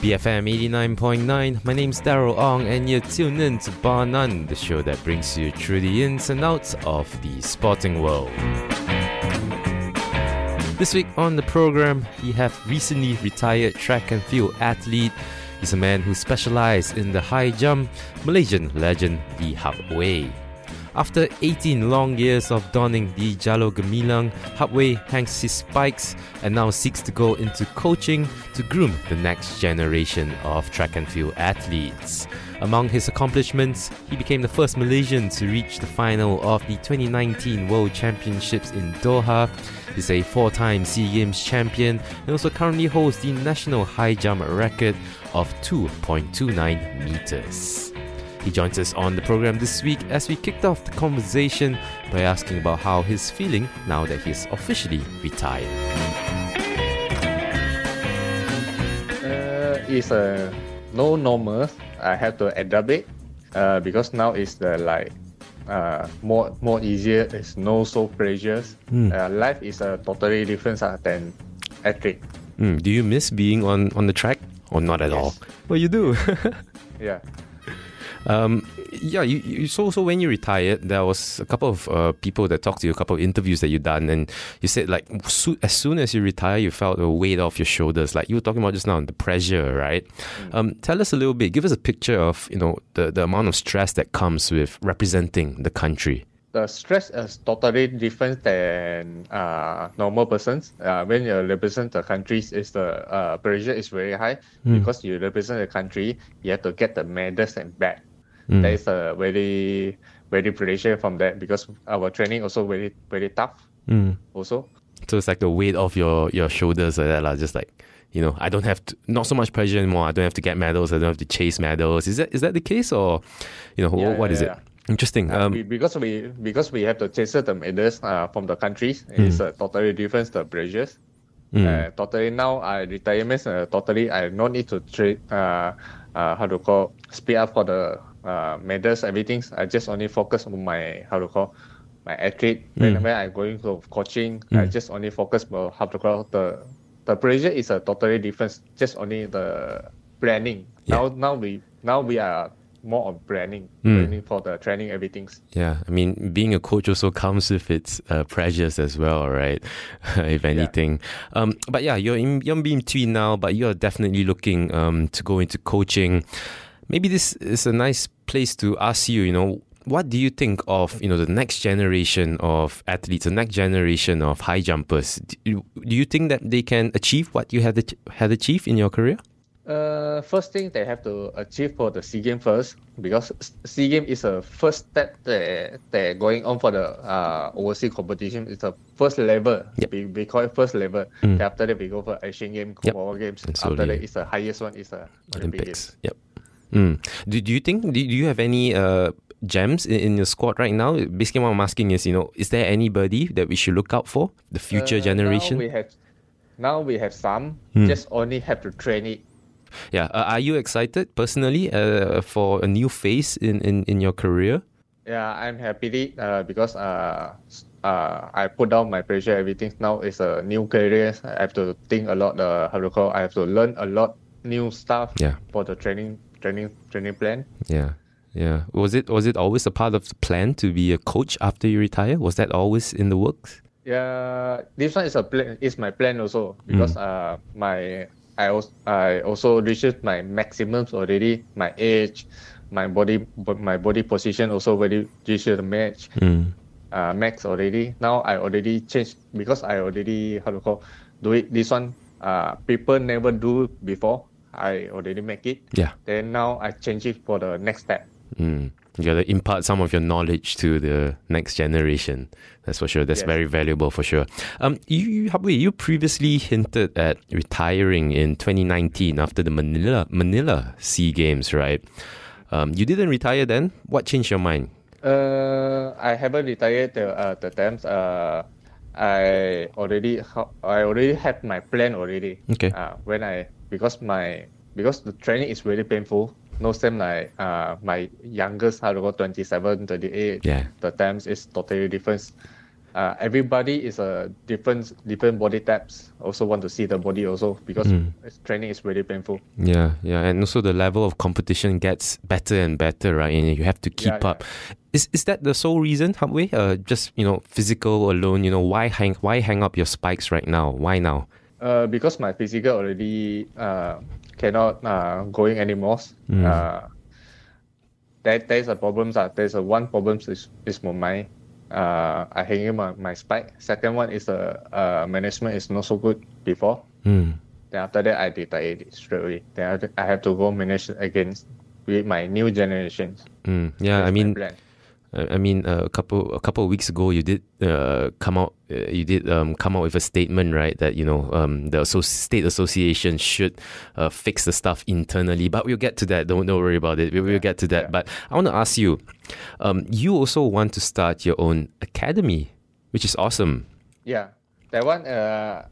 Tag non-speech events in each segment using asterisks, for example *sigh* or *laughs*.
BFM 89.9. My name's Daryl Ong, and you're tuned in to Bar None, the show that brings you through the ins and outs of the sporting world. This week on the program, we have recently retired track and field athlete. He's a man who specialized in the high jump, Malaysian legend Lee Hup Wei. After 18 long years of donning the Jalur Gemilang, Hup Wei hangs his spikes and now seeks to go into coaching to groom the next generation of track and field athletes. Among his accomplishments, he became the first Malaysian to reach the final of the 2019 World Championships in Doha. He's a four time SEA Games champion and also currently holds the national high jump record of 2.29 meters. He joins us on the program this week as we kicked off the conversation by asking about how he's feeling now that he's officially retired. Uh, it's a no normal. I have to adapt it uh, because now it's the like uh, more more easier. It's no so pressures. Mm. Uh, life is a totally different uh, than athlete. Mm, do you miss being on, on the track or not at Yes. all? Well, you do. *laughs* Yeah. Um, yeah, you, you so so when you retired, there was a couple of uh, people that talked to you, a couple of interviews that you done, and you said like so, as soon as you retire, you felt a weight off your shoulders. Like you were talking about just now, the pressure, right? Um, tell us a little bit. Give us a picture of you know the the amount of stress that comes with representing the country. The stress is totally different than uh, normal persons. Uh, when you represent the countries, is the uh, pressure is very high because you represent the country. You have to get the medals and back. Mm. There is a very very pressure from that because our training also very very tough. Mm. Also, So it's like the weight off your your shoulders like that, like, just like you know, I don't have to, not so much pressure anymore. I don't have to get medals. I don't have to chase medals. Is that is that the case or you know Yeah, wh- what yeah, it? yeah. Interesting. Uh, Um, we, because we because we have to chase the medals uh, from the countries, it's uh, totally different the pressures. Mm. Uh, totally now I retirement uh, totally I no need to trade uh, uh, how to call speed up for the uh, medals everything. I just only focus on my how to call my athlete. Whenever I'm going to coaching, I just only focus on how to call the the pressure is a totally different. Just only the planning. Yeah. Now now we now we are more on planning, Mm. planning for the training everything. Yeah, I mean, being a coach also comes with its uh, pressures as well, right? *laughs* if anything. Um, but yeah, you're in, you're in between now, but you're definitely looking um, to go into coaching. Maybe this is a nice place to ask you, you know, what do you think of, you know, the next generation of athletes, the next generation of high jumpers? Do you, do you think that they can achieve what you had, had achieved in your career? Uh, first thing they have to achieve for the SEA Game first because SEA Game is a first step that they're going on for the uh, overseas competition. It's a first level. Yep. We, we call it first level. Mm. After that we go for Asian Game, Yep. Commonwealth Games. After that it's the highest one is the Olympic Olympics. Games. Yep. Mm. Do, do you think do, do you have any uh, gems in, in your squad right now? Basically, what I'm asking is, you know, is there anybody that we should look out for the future Uh, generation? Now we have, now we have some. Hmm. Just only have to train it. yeah. Uh, are you excited personally uh, for a new phase in, in, in your career? Yeah, I'm happy uh, because uh, uh, I put down my pressure. Everything now is a new career. I have to think a lot. Uh, how to call? I have to learn a lot new stuff Yeah. for the training, training, training plan. Yeah. Yeah. Was it was it always a part of the plan to be a coach after you retire? Was that always in the works? Yeah, this one is a plan. Is my plan also because Hmm. uh my I also I also reached my maximums already. My age, my body, but my body position also very reached the match. Mm. uh, max already. Now I already changed because I already how to call do it. This one uh, people never do before. I already make it. Yeah. Then now I change it for the next step. Mm. You gotta impart some of your knowledge to the next generation. That's for sure. That's Yes. very valuable for sure. Um, you, you, Hup Wei, you previously hinted at retiring in 2019 after the Manila Manila Sea Games, right? Um, you didn't retire then. What changed your mind? Uh, I haven't retired the uh, the times. Uh, I already I already have my plan already. Okay. Uh, when I because my because the training is really painful. No same like uh my youngest how to go 27, 28. Yeah. The times is totally different. uh, everybody is a different different body types. Also want to see the body also because Mm. training is really painful. Yeah, yeah, and also the level of competition gets better and better, right? And you have to keep Yeah, yeah. Is is that the sole reason, Hup Wei? Uh, just you know, physical alone. You know, why hang why hang up your spikes right now? Why now? Uh, because my physical already uh, cannot uh, going anymore. Mm. Uh, that there's a problem. Uh, there's a one problem is is my. Uh, I hanging my, my spike. Second one is the uh, management is not so good before. Hmm. Then after that I retired it straight away. Then I have to- I go manage against with my new generations. Mm. Yeah, I That's my mean. Uh, I mean, uh, a couple a couple of weeks ago, you did uh, come out. Uh, you did um, come out with a statement, right? That you know um, the state association should uh, fix the stuff internally. But we'll get to that. Don't don't worry about it. We, will Yeah, get to that. yeah. But I want to ask you. Um, you also want to start your own academy, which is awesome. Yeah, that one. Uh,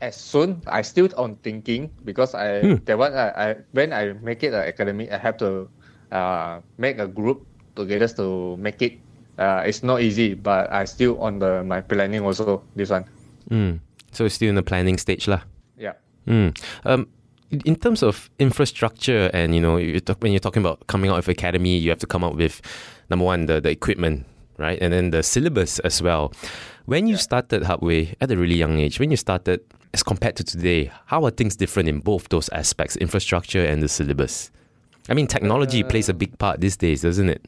as soon I still on thinking because I Hmm. that one I, I when I make it an academy, I have to uh, make a group together to make it. Uh, it's not easy, but I still on the my planning also this one. Mm. So it's still in the planning stage, lah. Yeah. Mm. Um, in- terms of infrastructure, and you know, you talk, when you're talking about coming out with academy, you have to come up with number one the the equipment, right, and then the syllabus as well. When you Yeah. started Hup Wei at a really young age, when you started as compared to today, how are things different in both those aspects, infrastructure and the syllabus? I mean, technology plays a big part these days, doesn't it?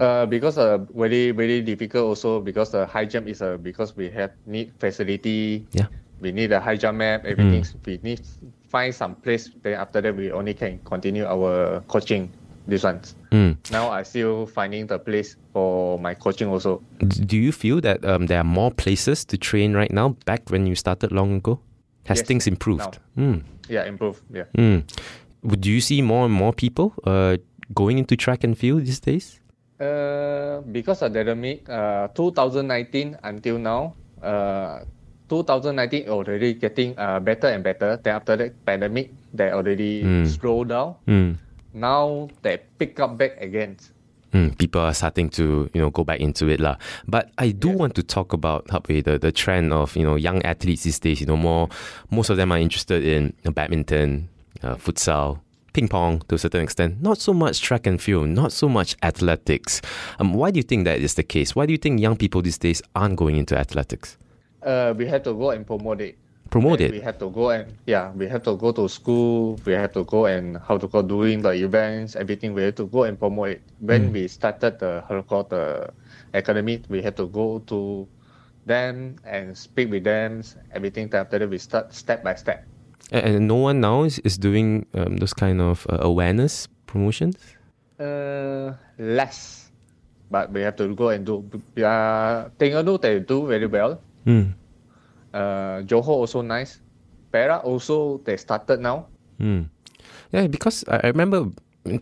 Uh, because uh, very very difficult also because the high jump is uh, because we have need facility. Yeah. We need a high jump map. Everything. We need find some place. Then after that we only can continue our coaching. This ones. Mm. Now I still finding the place for my coaching also. Do you feel that um, there are more places to train right now back when you started long ago? Has Yes, things improved? Mm. Yeah, improved. Yeah. Mm. Would you see more and more people uh, going into track and field these days? Uh, because of the pandemic, uh, 2019 until now, uh, 2019 already getting uh, better and better. Then after that pandemic, they already Mm. slow down. Mm. Now they pick up back again. Mm, people are starting to you know go back into it lah. But I do Yes. want to talk about Hup Wei, the, the trend of you know young athletes these days. You know more most of them are interested in badminton, uh, futsal, ping pong to a certain extent. Not so much track and field, not so much athletics. Um, why do you think that is the case? Why do you think young people these days aren't going into athletics? Uh, we have to go and promote it. Promote And We it. have to go and yeah, we have to go to school. We have to go and how to go doing the events, everything. We have to go and promote it. When we started the to the academy, we have to go to them and speak with them. Everything. After that, we start step by step. And, no one now is, is doing um, those kind of uh, awareness promotions. Uh, less, but we have to go and do. Uh, Terengganu they do very well. Mm. Uh, Johor also nice. Perak also they started now. Mm. Yeah, because I, I remember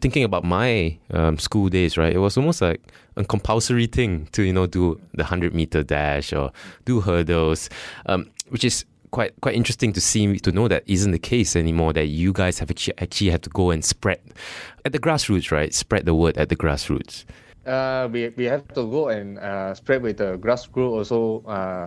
thinking about my um, school days, right? It was almost like a compulsory thing to, you know, do the 100 meter dash or do hurdles, um, which is quite quite interesting to see, to know that isn't the case anymore, that you guys have actually, actually have to go and spread at the grassroots, right? Spread the word at the grassroots. Uh, we, we have to go and uh, spread with the grassroots also uh,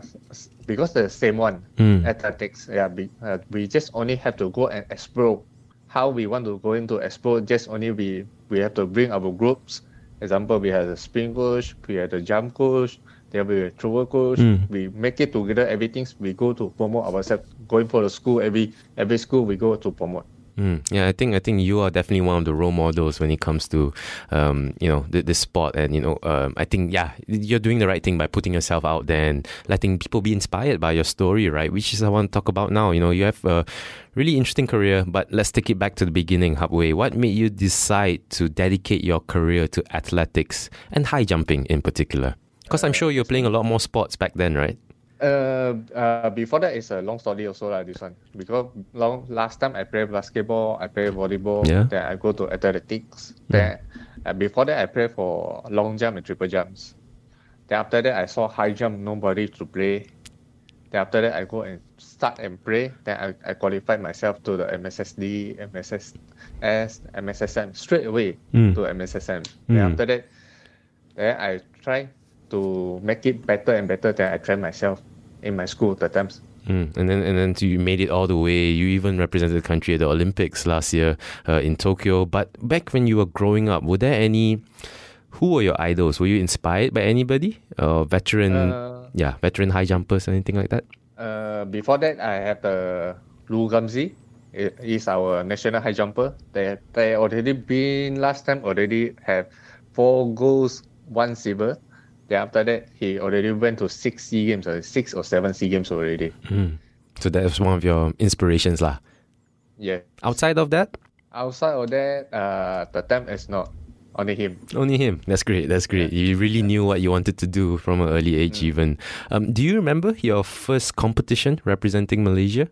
because the same one Mm. athletics. Yeah, we, uh, we just only have to go and explore how we want to go into explore. Just only we we have to bring our groups. Example, we have the spin coach, we have the jump coach, there will be a thrower coach. Mm. We make it together. Everything we go to promote ourselves. Going for the school every every school we go to promote. Mm, yeah, I think I think you are definitely one of the role models when it comes to, um, you know, the, the sport, and you know, um, I think yeah, you're doing the right thing by putting yourself out there and letting people be inspired by your story, right? Which is I want to talk about now. You know, you have a really interesting career, but let's take it back to the beginning, Hup Wei. What made you decide to dedicate your career to athletics and high jumping in particular? Because I'm sure you're playing a lot more sports back then, right? Uh, uh, before that is a long story also like this one because long last time I play basketball, I play volleyball, Yeah. then I go to athletics. Then uh, before that I play for long jump and triple jumps. Then after that I saw high jump nobody to play. Then after that I go and start and play. Then I, I qualified myself to the MSSD, MSSS, MSSM straight away Mm. to MSSM. Mm. Then after that, then I try to make it better and better than I train myself in my school the times. Mm. And then, and then you made it all the way. You even represented the country at the Olympics last year uh, in Tokyo. But back when you were growing up, were there any? Who were your idols? Were you inspired by anybody? Uh, veteran, Uh, yeah, veteran high jumpers, anything like that? Uh, before that, I have the Loo Kum Zee. He is our national high jumper. They they already been last time already have four goals, one silver. Then after that, he already went to six Sea Games, or six or seven Sea Games already. Mm. So that was one of your inspirations, lah. Yeah. Outside of that, Outside of that, uh, the time is not only him. only him. That's great. That's great. You really knew what you wanted to do from an early age, even. Um, do you remember your first competition representing Malaysia?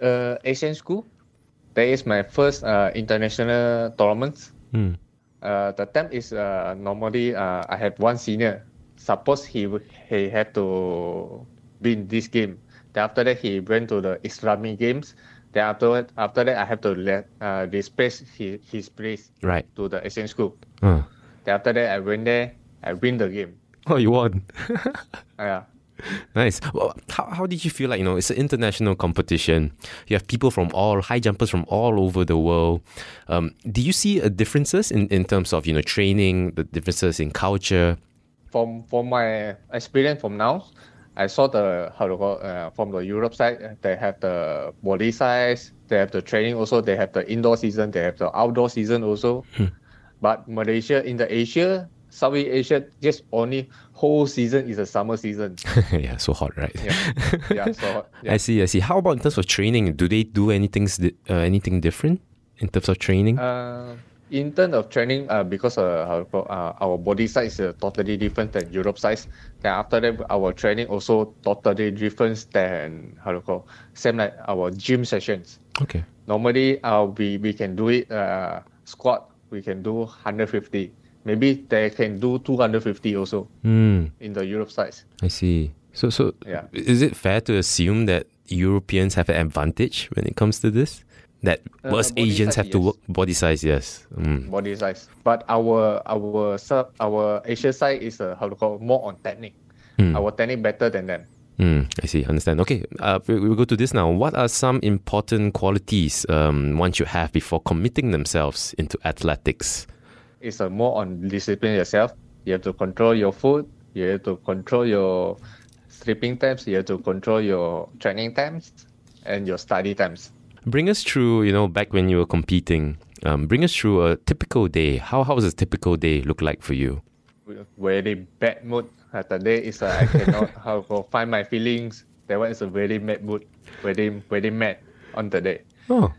Uh, Asian school. That is my first uh, international tournament. Mm. Uh, the time is uh, normally uh, I have one senior. Suppose he he had to be in this game. Then after that he went to the Islamic games. Then after after that I have to let uh, displace his, his place Right. to the Asian school. Uh. Then after that I went there. I win the game. Oh, you won. *laughs* Yeah. Nice. Well, how, how did you feel like, you know, it's an international competition. You have people from all, high jumpers from all over the world. Um, do you see uh, differences in, in terms of, you know, training, the differences in culture? From from my experience from now, I saw the how to call uh, from the Europe side. uh, They have the body size. They have the training also. They have the indoor season. They have the outdoor season also. But Malaysia in the Asia, Southeast Asia, just only whole season is a summer season. *laughs* yeah, so hot, right? Yeah, yeah. So *laughs* yeah. I see, I see. How about in terms of training? Do they do anything, uh, anything different in terms of training? Uh, in terms of training, uh, because uh, call, uh, our body size is uh, totally different than Europe size. Then after that, our training also totally different than how to call same like our gym sessions. okay. Normally, uh, we we can do it uh, squat. We can do 150. Maybe they can do 250 also Hmm. in the Europe size. I see. So, so Yeah. is it fair to assume that Europeans have an advantage when it comes to this? That Uh, us Asians size, have to yes. work body size, yes. Mm. Body size, but our our sub our Asian side is uh, how to call more on technique. Hmm. Our technique better than them. Mm, I see, understand. Okay, uh, we will go to this now. What are some important qualities um, one should have before committing themselves into athletics? it's a more on discipline yourself. You have to control your food. You have to control your sleeping times. You have to control your training times and your study times. Bring us through, you know, back when you were competing. Um, bring us through a typical day. How how does a typical day look like for you? Very bad mood. Uh, today is uh, I cannot *laughs* how to find my feelings. That one is a very mad mood. Very very mad on the day. Oh,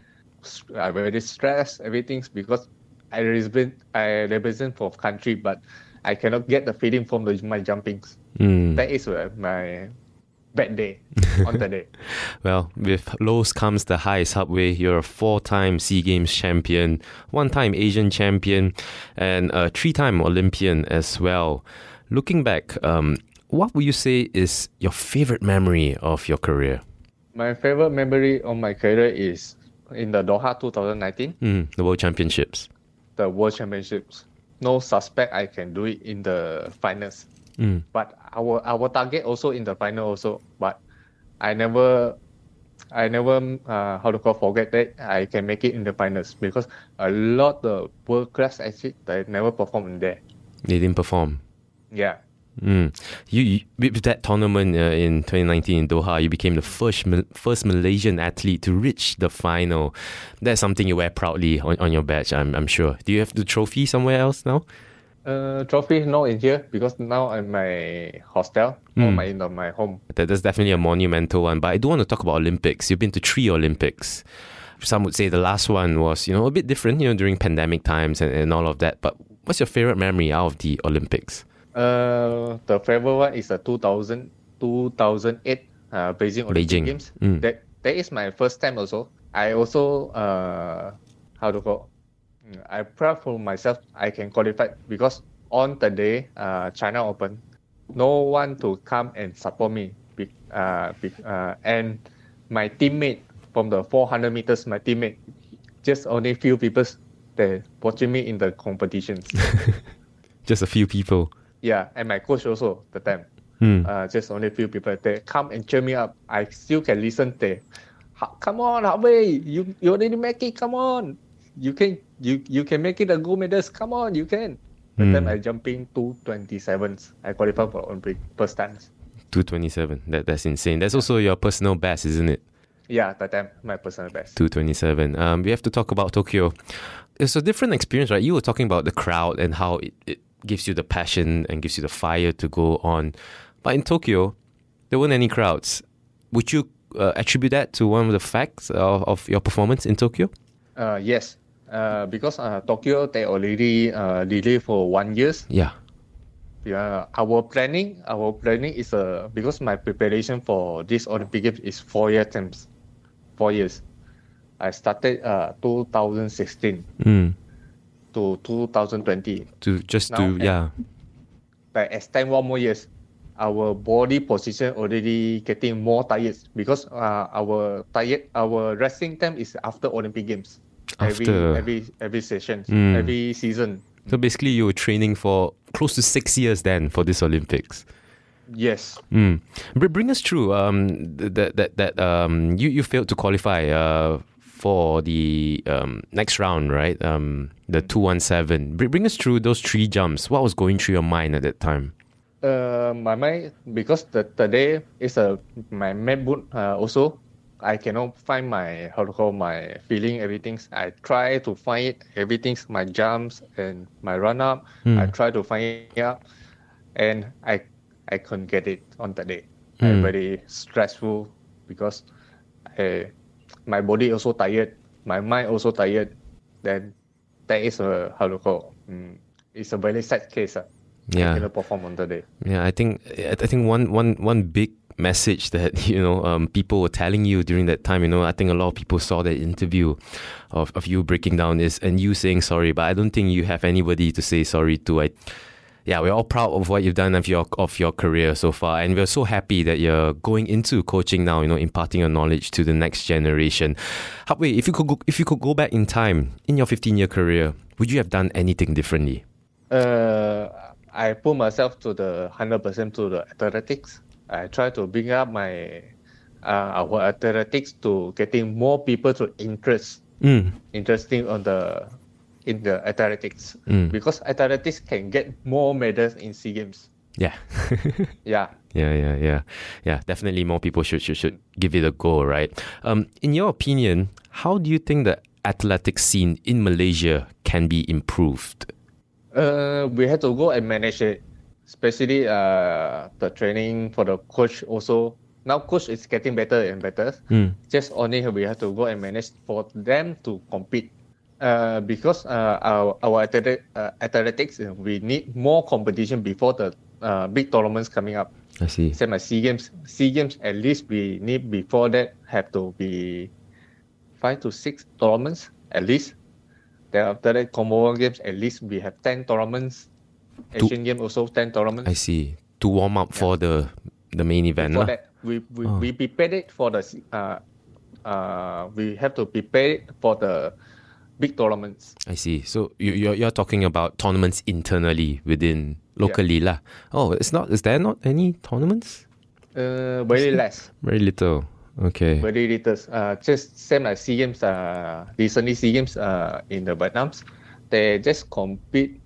I'm very stressed everything because I represent I represent for country, but I cannot get the feeling from the, my jumpings. mm. That is uh, my bad day *laughs* on the day. Well, with lows comes the highs, Hup Wei. You're a four time SEA Games champion, one time Asian champion, and a three time Olympian as well. Looking back, um, what would you say is your favorite memory of your career? My favorite memory of my career is in the Doha 2019, Mm, the World Championships. the World Championships. No suspect I can do it in the finals. Mm. But our our target also in the final also. But I never, I never uh, how to call forget that I can make it in the finals because a lot of world class athletes they never perform in there. They didn't perform. Yeah. Mm. You, you with that tournament uh, in 2019 in Doha, you became the first first Malaysian athlete to reach the final. That's something you wear proudly on, on your badge. I'm I'm sure. Do you have the trophy somewhere else now? Uh, trophy no in here because now I'm my hostel or my in my home. That, that's definitely a monumental one. But I do want to talk about Olympics. You've been to three Olympics. Some would say the last one was, you know, a bit different, you know, during pandemic times and, and all of that. But what's your favorite memory out of the Olympics? Uh, the favorite one is the 2000, 2008 uh, Beijing Olympic Beijing. Games. Mm. That that is my first time also. I also uh, how to call? I proud for myself. I can qualify because on the day uh, China Open, no one to come and support me. Be, uh, be, uh, and my teammate from the 400 meters, my teammate, just only few people they watching me in the competitions. *laughs* Just a few people. Yeah, and my coach also the time. Hmm. Uh, just only few people they come and cheer me up. I still can listen. They, come on, Hup Wei, you you already make it. Come on, you can you you can make it a gold medals. Come on, you can. The Hmm. time I jumping two twenty sevens. I qualified for Olympic first time. 227. That that's insane. That's also your personal best, isn't it? Yeah, that time my personal best. 227. Um, we have to talk about Tokyo. It's a different experience, right? You were talking about the crowd and how it, it gives you the passion and gives you the fire to go on. But in Tokyo, there weren't any crowds. Would you uh, attribute that to one of the facts of, of your performance in Tokyo? Uh, yes. Uh, because uh, Tokyo they already uh, delayed for one years. Yeah. Yeah, our planning, our planning is uh, because my preparation for this Olympic Games is four year terms, four years. I started uh 2016 Mm. to 2020. To just Now, to yeah. Like extend one more years, our body position already getting more tired because uh, our tired our resting time is after Olympic Games. After. Every every every session, Mm. every season. So basically, you were training for close to six years then for this Olympics. Yes. Mm. Br- Bring us through um, that that that um, you you failed to qualify uh, for the um, next round, right? Um, the two one seven. Bring us through those three jumps. What was going through your mind at that time? Uh, my mind because the, the day is a my MacBook uh, also I cannot find my how to call my feeling everything. I try to find it everything my jumps and my run up. I try to find it out, and I I couldn't get it on the day. I Mm. very stressful because I, my body also tired, my mind also tired. Then that is a how to call. Mm, it's a very sad case. Uh. I Yeah. cannot perform on the day. Yeah, I think I I think one one one big message that *laughs* you know um, people were telling you during that time. You know, I think a lot of people saw that interview of, of you breaking down this and you saying sorry, but I don't think you have anybody to say sorry to. I, yeah, we're all proud of what you've done of your of your career so far, and we're so happy that you're going into coaching now. You know, imparting your knowledge to the next generation. Wait, if you could go, if you could go back in time in your 15 year career, would you have done anything differently? Uh, I put myself to the hundred percent to the athletics. I try to bring up my uh, our athletics to getting more people to interest Mm. interesting on the in the athletics Mm. because athletics can get more medals in Sea Games. Yeah. *laughs* Yeah. Yeah, yeah, yeah, yeah. Definitely, more people should should, should give it a go, right? Um, in your opinion, how do you think the athletics scene in Malaysia can be improved? Uh, we have to go and manage it, especially uh the training for the coach also. Now coach is getting better and better. Mm. Just only we have to go and manage for them to compete. Uh, because uh, our our athletic, uh, athletics uh, we need more competition before the uh, big tournaments coming up. I see. Same as Sea Games. Sea Games at least we need before that have to be five to six tournaments at least. Then after that Commonwealth Games at least we have ten tournaments. Asian Games also ten tournaments. I see. To warm up for the the main event, For that we we, Oh. we prepare it for the uh uh we have to prepare it for the big tournaments. I see. So you you're, you're talking about tournaments internally within locally, lah. Oh, it's not. Is there not any tournaments? Uh, very less, Very little. Okay. very little. Uh, just same like Sea Games. Uh, recently Sea Games. Uh, in the Vietnams, they just compete.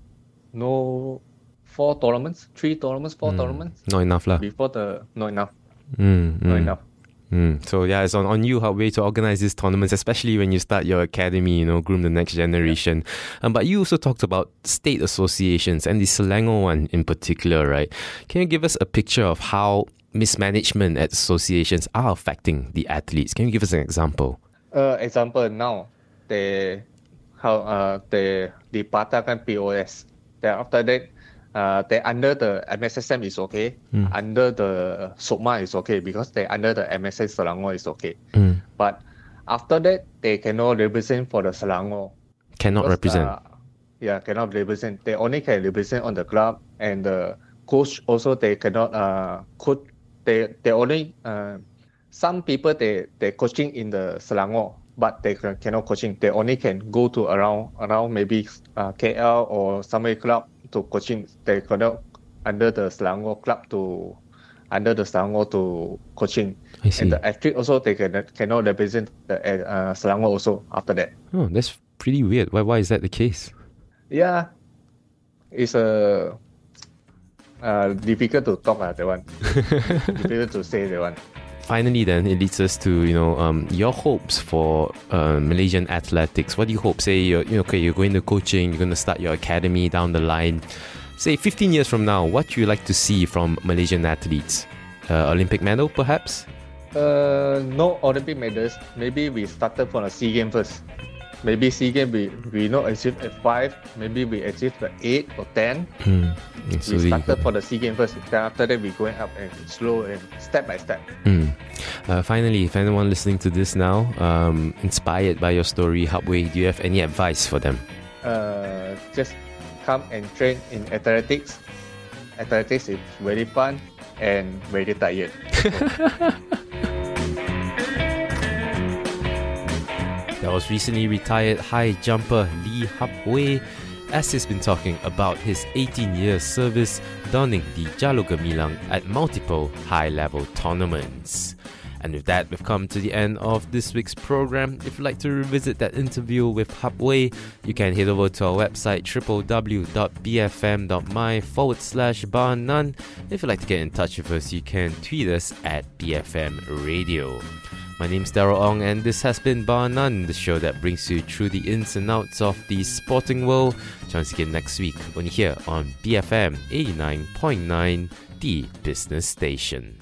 No, four tournaments, three tournaments, four tournaments Not enough, lah. before the not enough, Mm, not mm. enough. Mm. So yeah, it's on, on you, Hup Wei, to organize these tournaments, especially when you start your academy, you know, groom the next generation. Um, but you also talked about state associations and the Selangor one in particular, right? Can you give us a picture of how mismanagement at associations are affecting the athletes? Can you give us an example? Uh, example now, they how uh they dipatakan POS. Then after that, uh, they under the MSSM is okay. Under the SOMA is okay because they under the MSS Selangor is okay. Mm. But after that, they cannot represent for the Selangor. Cannot Because, represent. uh, yeah, cannot represent. They only can represent on the club and the coach also they cannot uh coach. They they only uh some people they they coaching in the Selangor, but they can, cannot coaching. They only can go to around around maybe uh, KL or somewhere club to coaching. They cannot under the Selangor club to under the Selangor to coaching. I see. And the athlete also they can, cannot represent the uh, Selangor also after that. Oh, that's pretty weird. Why, why is that the case? Yeah, it's a uh, difficult to talk uh, that one. *laughs* difficult to say that one. Finally, then it leads us to you know um, your hopes for uh, Malaysian athletics. What do you hope? Say you okay, you're going to coaching, you're going to start your academy down the line. Say 15 years from now, what do you like to see from Malaysian athletes? Uh, Olympic medal, perhaps? Uh, no Olympic medals. Maybe we started from a SEA Games first. Maybe SEA Games we, we not achieve at 5, maybe we achieve the 8 or 10. Hmm. We So started for the SEA Games first. Then after that we going up and slow and step by step. Hmm. Uh, finally, if anyone listening to this now, um, inspired by your story, Hup Wei, do you have any advice for them? Uh, just come and train in athletics. Athletics is very fun and very tired. *laughs* That was recently retired high jumper Lee Hup Wei, as he's been talking about his 18 year service donning the Jalur Gemilang at multiple high level tournaments. And with that, we've come to the end of this week's program. If you'd like to revisit that interview with Hup Wei, you can head over to our website www.bfm.my forward slash bar none. If you'd like to get in touch with us, you can tweet us at BFM Radio. My name's Daryl Ong, and this has been Bar None, the show that brings you through the ins and outs of the sporting world. Join us again next week you're here on BFM 89.9, the business station.